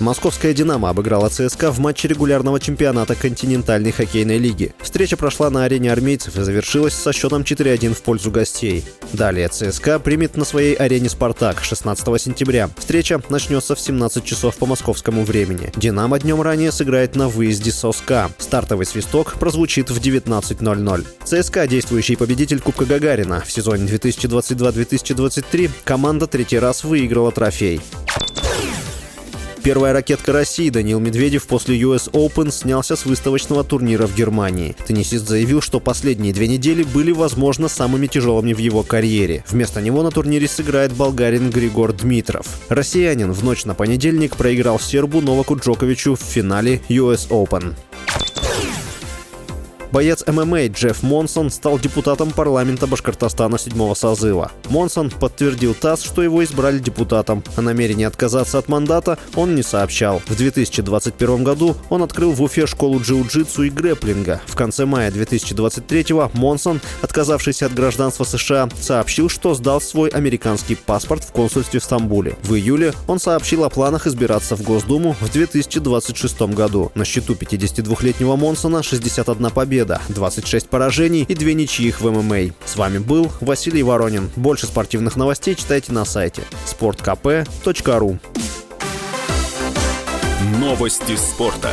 Московская «Динамо» обыграла ЦСКА в матче регулярного чемпионата континентальной хоккейной лиги. Встреча прошла на арене армейцев и завершилась со счетом 4-1 в пользу гостей. Далее ЦСКА примет на своей арене «Спартак» 16 сентября. Встреча начнется в 17 часов по московскому времени. «Динамо» днем ранее сыграет на выезде с ОСКА. Стартовый свисток прозвучит в 19.00. ЦСКА, действующий победитель Кубка Гагарина в сезоне 2022-2023, команда третий раз выиграла трофей. Первая ракетка России Даниил Медведев после US Open снялся с выставочного турнира в Германии. Теннисист заявил, что последние две недели были, возможно, самыми тяжелыми в его карьере. Вместо него на турнире сыграет болгарин Григор Дмитров. Россиянин в ночь на понедельник проиграл сербу Новаку Джоковичу в финале US Open. Боец ММА Джефф Монсон стал депутатом парламента Башкортостана седьмого созыва. Монсон подтвердил ТАСС, что его избрали депутатом. О намерении отказаться от мандата он не сообщал. В 2021 году он открыл в Уфе школу джиу-джитсу и грэплинга. В конце мая 2023 Монсон, отказавшийся от гражданства США, сообщил, что сдал свой американский паспорт в консульстве в Стамбуле. В июле он сообщил о планах избираться в Госдуму в 2026 году. На счету 52-летнего Монсона 61 победа победа, 26 поражений и две ничьих в ММА. С вами был Василий Воронин. Больше спортивных новостей читайте на сайте sportkp.ru Новости спорта.